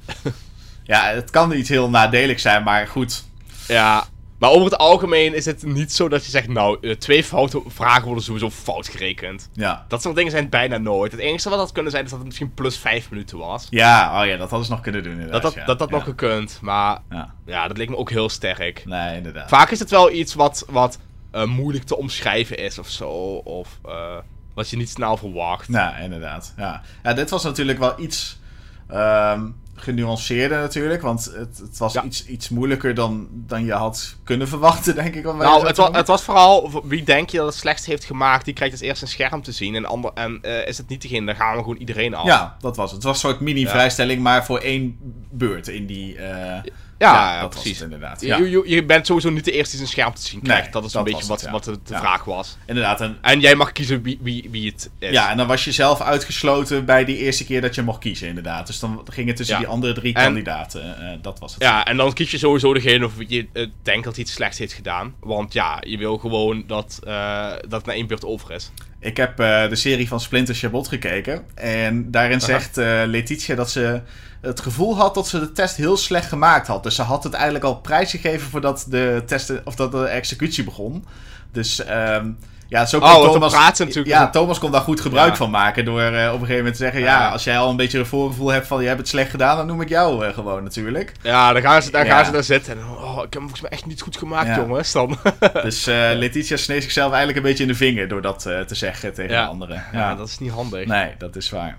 ja, het kan iets heel nadelig zijn, maar goed. Ja, maar over het algemeen is het niet zo dat je zegt, nou, eh, twee foute vragen worden sowieso fout gerekend. Ja. Dat soort dingen zijn bijna nooit. Het enige wat had kunnen zijn is dat het misschien plus vijf minuten was. Ja, oh ja, dat hadden ze nog kunnen doen inderdaad. Dat dat, ja. dat, dat ja. nog gekund, maar Ja. ja, dat leek me ook heel sterk. Nee, inderdaad. Vaak is het wel iets wat, wat eh, moeilijk te omschrijven is of zo. Of eh, wat je niet snel verwacht. Nou, inderdaad. Ja. ja, dit was natuurlijk wel iets ehm, genuanceerder natuurlijk. Want het, het was Ja. iets, iets moeilijker dan, dan je had kunnen verwachten, denk ik. Nou, het was, het was vooral, wie denk je dat het slechtst heeft gemaakt, die krijgt als eerst een scherm te zien. En, ander, en eh, is het niet degene, dan gaan we gewoon iedereen af. Ja, dat was het. Het was een soort mini-vrijstelling, maar voor één beurt in die... eh, ja, dat was precies. het inderdaad. Je, Ja, je, je bent sowieso niet de eerste die zijn scherm te zien krijgt. Nee, dat is dat een beetje wat, het, ja. wat de, de Ja. vraag was. inderdaad. En, En jij mag kiezen wie, wie, wie het is. ja, en dan was je zelf uitgesloten bij die eerste keer dat je mocht kiezen, inderdaad. Dus dan ging het tussen Ja. die andere drie En- kandidaten. eh, dat was het. Ja, en dan kies je sowieso degene of je eh, denkt dat hij iets slechts heeft gedaan. Want ja, je wil gewoon dat, eh, dat het na één beurt over is. Ik heb eh, de serie van Splinter Chabot gekeken. En daarin zegt eh, Letitia dat ze het gevoel had dat ze de test heel slecht gemaakt had. Dus ze had het eigenlijk al prijsgegeven voordat de, test, of dat de executie begon. Dus ehm, ja, zo kon Oh, Thomas... natuurlijk Ja, Thomas kon daar goed gebruik Ja. van maken. Door eh, op een gegeven moment te zeggen... Ja. Als jij al een beetje een voorgevoel hebt van... Je hebt het slecht gedaan, dan noem ik jou eh, gewoon natuurlijk. Ja, dan gaan ze, dan Ja. gaan ze daar zitten. En, oh, ik heb hem volgens mij echt niet goed gemaakt, Ja. jongens. Dan. Dus eh, Letitia sneed zichzelf eigenlijk een beetje in de vinger... door dat te zeggen tegen de anderen. ja, dat is niet handig. Nee, dat is waar.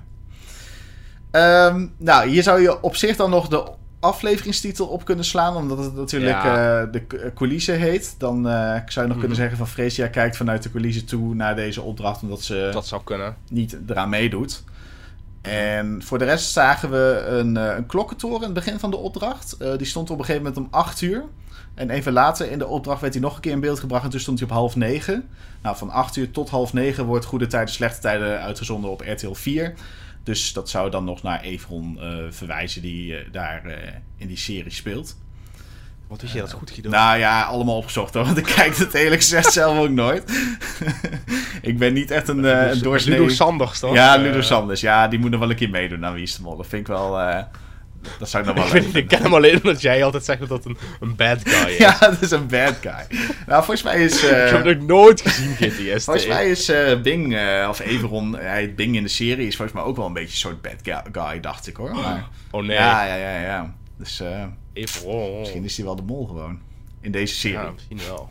Ehm, nou, hier zou je op zich dan nog de afleveringstitel op kunnen slaan, omdat het natuurlijk Ja. eh, de c- coulissen heet. Dan eh, zou je nog Mhm. kunnen zeggen van Freesia kijkt vanuit de coulissen toe naar deze opdracht, omdat ze Dat zou kunnen. niet eraan meedoet. En voor de rest zagen we een, eh, een klokkentoren in het begin van de opdracht. Eh, die stond op een gegeven moment om 8 uur. En even later in de opdracht werd hij nog een keer in beeld gebracht. En toen stond hij op half negen. Nou, van 8 uur tot half negen wordt Goede Tijden, Slechte Tijden uitgezonden op RTL 4. Dus dat zou dan nog naar Evron eh, verwijzen, die eh, daar eh, in die serie speelt. Wat is je dat goed gedaan? Nou ja, allemaal opgezocht hoor. Want ik kijk het eerlijk gezegd zelf ook nooit. ik ben niet echt een, eh een Ludo doorsnee... Sanders, toch? Ja, Ludo Sanders. Ja, die moet nog wel een keer meedoen aan Wie is de Mol. Dat vind ik wel... eh, dat zou ik nog wel Ik, ik ken hem alleen omdat jij altijd zegt dat dat een, een bad guy is. Ja, dat is een bad guy. Nou, volgens mij is... eh, Ik heb hem nog nooit gezien, GTS. volgens mij is eh, Bing, eh, of Everon, hij heet Bing in de serie, is volgens mij ook wel een beetje een soort bad guy, dacht ik hoor. Maar, Oh nee, Ja, ja, ja, ja. Dus eh, even oh. misschien is hij wel de mol gewoon. In deze serie. Ja, misschien wel.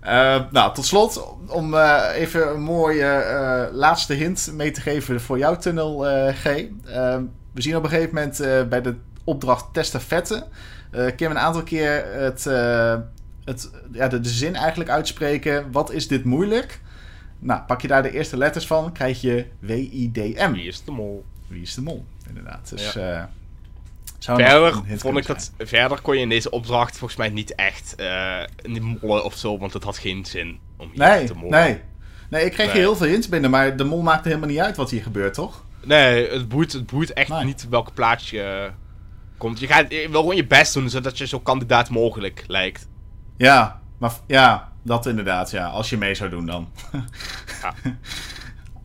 Eh, nou, tot slot, om eh, even een mooie eh, laatste hint mee te geven voor jouw tunnel, eh, G. We zien op een gegeven moment eh, bij de opdracht Testafette... eh Kim een aantal keer het, eh, het, ja, de, de zin eigenlijk uitspreken... Wat is dit moeilijk? Nou, pak je daar de eerste letters van, krijg je W-I-D-M. Wie is de mol? Wie is de mol? Inderdaad. Dus, Ja. Verder, vond ik verder kon je in deze opdracht volgens mij niet echt mollen of zo, want het had geen zin om hier te Nee, mollen. nee. Nee, ik kreeg Nee. heel veel hints binnen, maar de mol maakte helemaal niet uit wat hier gebeurt, toch? Nee, het boeit, het boeit echt Nee. niet welke plaats je eh, komt. Je, gaat, je wil gewoon je best doen, zodat je zo kandidaat mogelijk lijkt. Ja, maar ja, dat inderdaad, ja. Als je mee zou doen dan.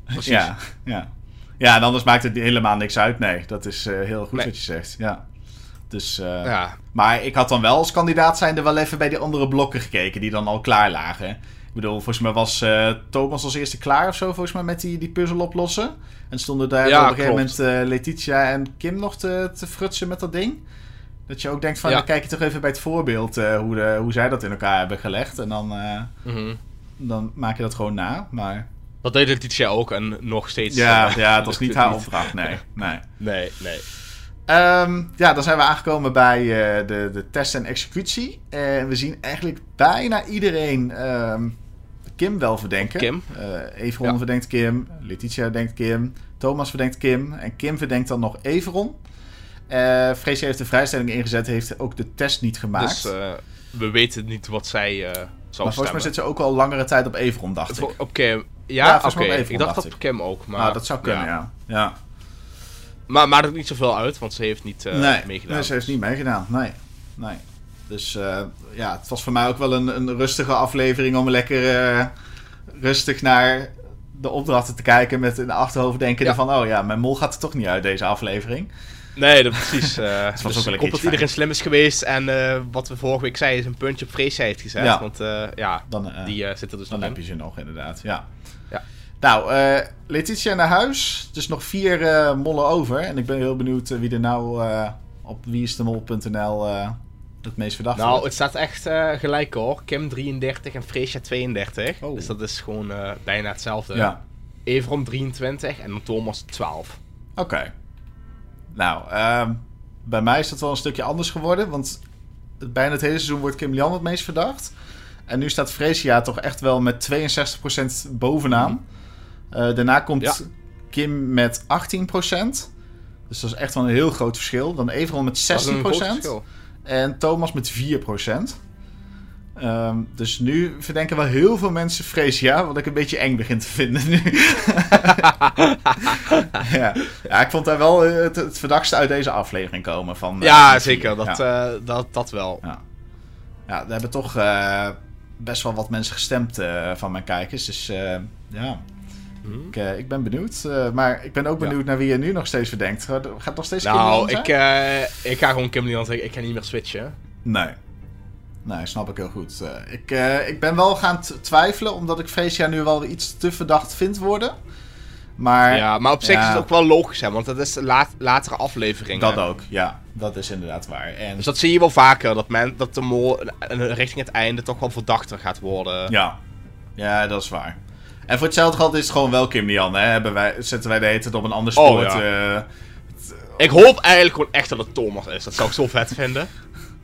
Precies. Ja, ja. Ja, en anders maakt het helemaal niks uit. Nee, dat is eh, heel goed Nee. wat je zegt. Ja. Dus, eh, Ja. Maar ik had dan wel als kandidaat zijnde wel even bij die andere blokken gekeken die dan al klaar lagen. Bedoel, volgens mij was eh, Thomas als eerste klaar of zo, volgens mij, met die, die puzzel oplossen. En stonden daar Ja, op een gegeven moment eh, Letitia en Kim nog te, te frutsen met dat ding. Dat je ook denkt van, Ja. dan kijk je toch even bij het voorbeeld eh, hoe, de, hoe zij dat in elkaar hebben gelegd. En dan, Mhm. dan maak je dat gewoon na. Maar Dat deed Letitia ook en nog steeds. ja, ja het was niet haar opdracht, nee. nee. Nee, nee. Ehm, ja, dan zijn we aangekomen bij de, de test en executie. En we zien eigenlijk bijna iedereen ehm, Kim wel verdenken. Kim. Eh Everon Ja. verdenkt Kim, Letitia denkt Kim, Thomas verdenkt Kim en Kim verdenkt dan nog Everon. Eh Freesia heeft de vrijstelling ingezet, heeft ook de test niet gemaakt. Dus eh, we weten niet wat zij eh zou maar volgens mij zit ze ook al langere tijd op Everon, dacht ik. Op Kim. Ja, Ja, oké. Ik dacht dacht dat op Kim ook. Maar, nou, dat zou kunnen, ja. ja. Maar maakt ook niet zoveel uit, want ze heeft niet nee, meegedaan. nee, ze heeft niet meegedaan. Nee, nee. Dus eh, ja, het was voor mij ook wel een, een rustige aflevering om lekker eh, rustig naar de opdrachten te kijken met in de achterhoofd denken Ja. van, oh ja, mijn mol gaat er toch niet uit deze aflevering. Nee, dat precies. eh was dus ook wel dat iedereen slim is geweest. En wat we vorige week zeiden, is een puntje op heeft gezet. Ja. Want eh, ja, Dan, die eh, zit er dus dan nog heb in. je ze nog inderdaad, ja. Ja. Nou, Letitia naar huis. Dus nog vier mollen over. En ik ben heel benieuwd wie er nou op wieisdemol.nl eh het meest verdacht Nou, wordt. het staat echt eh, gelijk hoor. Kim 33 en Freesia 32. Oh. Dus dat is gewoon eh, bijna hetzelfde. Ja, Everon 23 en dan Thomas 12. Oké. Nou, ehm, bij mij is dat wel een stukje anders geworden. Want bijna het hele seizoen wordt Kim Lian het meest verdacht. En nu staat Fresia toch echt wel met 62% bovenaan. Eh, daarna komt Ja. Kim met 18%. Dus dat is echt wel een heel groot verschil. Dan Everon met 16%. Dat is een groot verschil. En Thomas met 4%. Ehm, dus nu verdenken wel heel veel mensen Freesia, wat ik een beetje eng begin te vinden nu. ja. ja, ik vond daar wel eh, het, het verdachtste uit deze aflevering komen. Van, eh, Ja, zeker. Dat, ja. eh, dat, dat wel. ja. ja, er hebben toch best wel wat mensen gestemd van mijn kijkers. Dus ja, Hm. ik, eh, ik ben benieuwd. Eh, maar ik ben ook Ja. benieuwd naar wie je nu nog steeds verdenkt. Gaat het nog steeds Kim Nou, Lian zijn? ik, eh, ik ga gewoon Kim Leon zeggen, ik ga niet meer switchen. Nee. Nee, snap ik heel goed. Ik, ik ben wel gaan twijfelen, omdat ik Freesia nu wel iets te verdacht vind worden. Maar ja, maar op zich ja. is het ook wel logisch, hè, want dat is de laat, latere aflevering. dat hè. ook, ja. Dat is inderdaad waar. En Dus dat zie je wel vaker, dat, men, dat de mol richting het einde toch wel verdachter gaat worden. ja. ja, dat is waar. En voor hetzelfde geld is het gewoon wel Kim Lian, hè. Hebben wij, zetten wij de hele tijd op een ander Oh, spoor. ja. eh, Ik hoop eigenlijk gewoon echt dat het Thomas is. Dat zou ik zo vet vinden.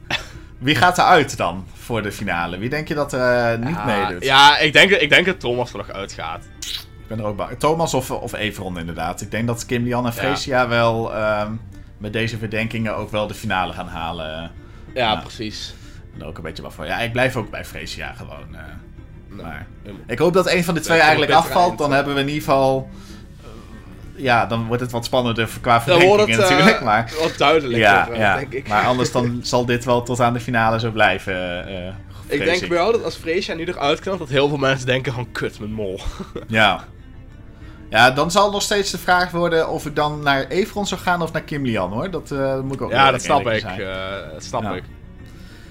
wie gaat eruit dan voor de finale? Wie denk je dat er eh, niet Ah, meedoet? Ja, ik denk, ik denk dat Thomas er nog uitgaat. Ik ben er ook bang. Thomas of, of Everon inderdaad. Ik denk dat Kim Lian en Freesia wel ehm, met deze verdenkingen ook wel de finale gaan halen. Ja, Ja. precies. En ook een beetje wat voor. Ja, ik blijf ook bij Freesia gewoon. Maar ik hoop dat een van de twee wel eigenlijk afvalt. Dan hebben we in ieder geval. eh, ja, dan wordt het wat spannender qua verdenkingen eh, natuurlijk. Maar, wat duidelijker, ja, eh, ja. denk ik. maar anders dan zal dit wel tot aan de finale zo blijven. ik denk wel dat als Freesia nu eruit knapt, dat heel veel mensen denken van kut, mijn mol. Ja. Ja, dan zal nog steeds de vraag worden of ik dan naar Evron zou gaan of naar Kim Lian hoor. Dat moet ik ook ja, dat snap ik. dat snap Ja. ik.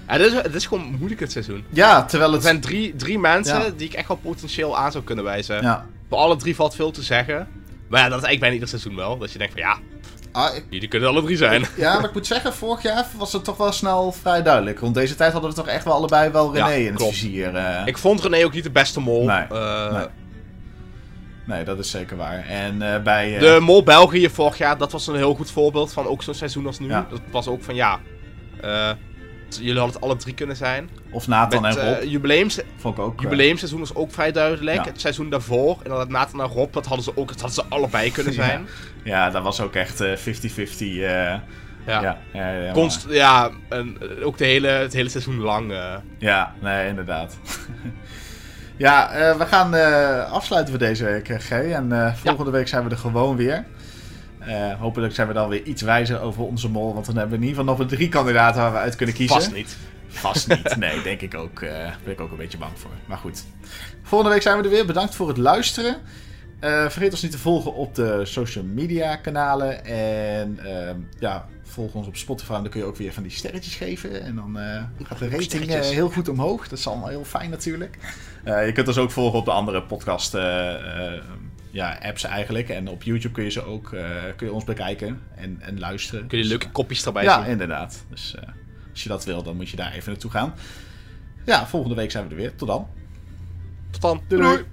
Dit, is, dit is gewoon moeilijk het seizoen. Ja, terwijl Er het. zijn drie, drie mensen Ja. die ik echt wel potentieel aan zou kunnen wijzen. Ja. Voor alle drie valt veel te zeggen. Maar ja, dat is eigenlijk bijna ieder seizoen wel. Dat je denkt van ja, Ah, ik- jullie kunnen alle drie zijn. ja, maar ik moet zeggen, vorig jaar was het toch wel snel vrij duidelijk. Rond deze tijd hadden we toch echt wel allebei wel René Ja, in het klopt. vizier. eh. Ik vond René ook niet de beste mol. Nee, Eh, nee. Nee, dat is zeker waar. En eh, bij. De mol België vorig jaar, dat was een heel goed voorbeeld van ook zo'n seizoen als nu. Ja. Dat was ook van ja, eh, jullie hadden het alle drie kunnen zijn. Of Nathan Met, en Rob. eh, jubileums, vond ik ook. eh, jubileumseizoen was ook vrij duidelijk. Ja. Het seizoen daarvoor, inderdaad Nathan en Rob, dat hadden ze ook, dat hadden ze allebei kunnen zijn. ja, dat was ook echt eh, 50-50. eh, Ja. ja, ja, ja, Const ja, en eh, ook de hele, het hele seizoen lang. eh. Ja, nee, inderdaad. ja, eh, we gaan eh, afsluiten voor deze week, eh, G. En eh, volgende week zijn we er gewoon weer. Eh, hopelijk zijn we dan weer iets wijzer over onze mol. Want dan hebben we in ieder geval nog drie kandidaten waar we uit kunnen kiezen. Vast niet. Vast niet. Nee, denk ik ook. Daar ben ik ook een beetje bang voor. Maar goed. Volgende week zijn we er weer. Bedankt voor het luisteren. Eh, vergeet ons niet te volgen op de social media kanalen. En ehm, ja, volg ons op Spotify. Dan kun je ook weer van die sterretjes geven. En dan gaat de rating heel goed omhoog. Dat is allemaal heel fijn natuurlijk. Je kunt ons ook volgen op de andere podcast ja, apps eigenlijk. En op YouTube kun je, ze ook, eh, kun je ons bekijken en, en luisteren. Kun je Dus, leuke kopjes erbij ja, zien. inderdaad. Dus eh, als je dat wil, dan moet je daar even naartoe gaan. Ja, volgende week zijn we er weer. Tot dan. Tot dan. doei. doei.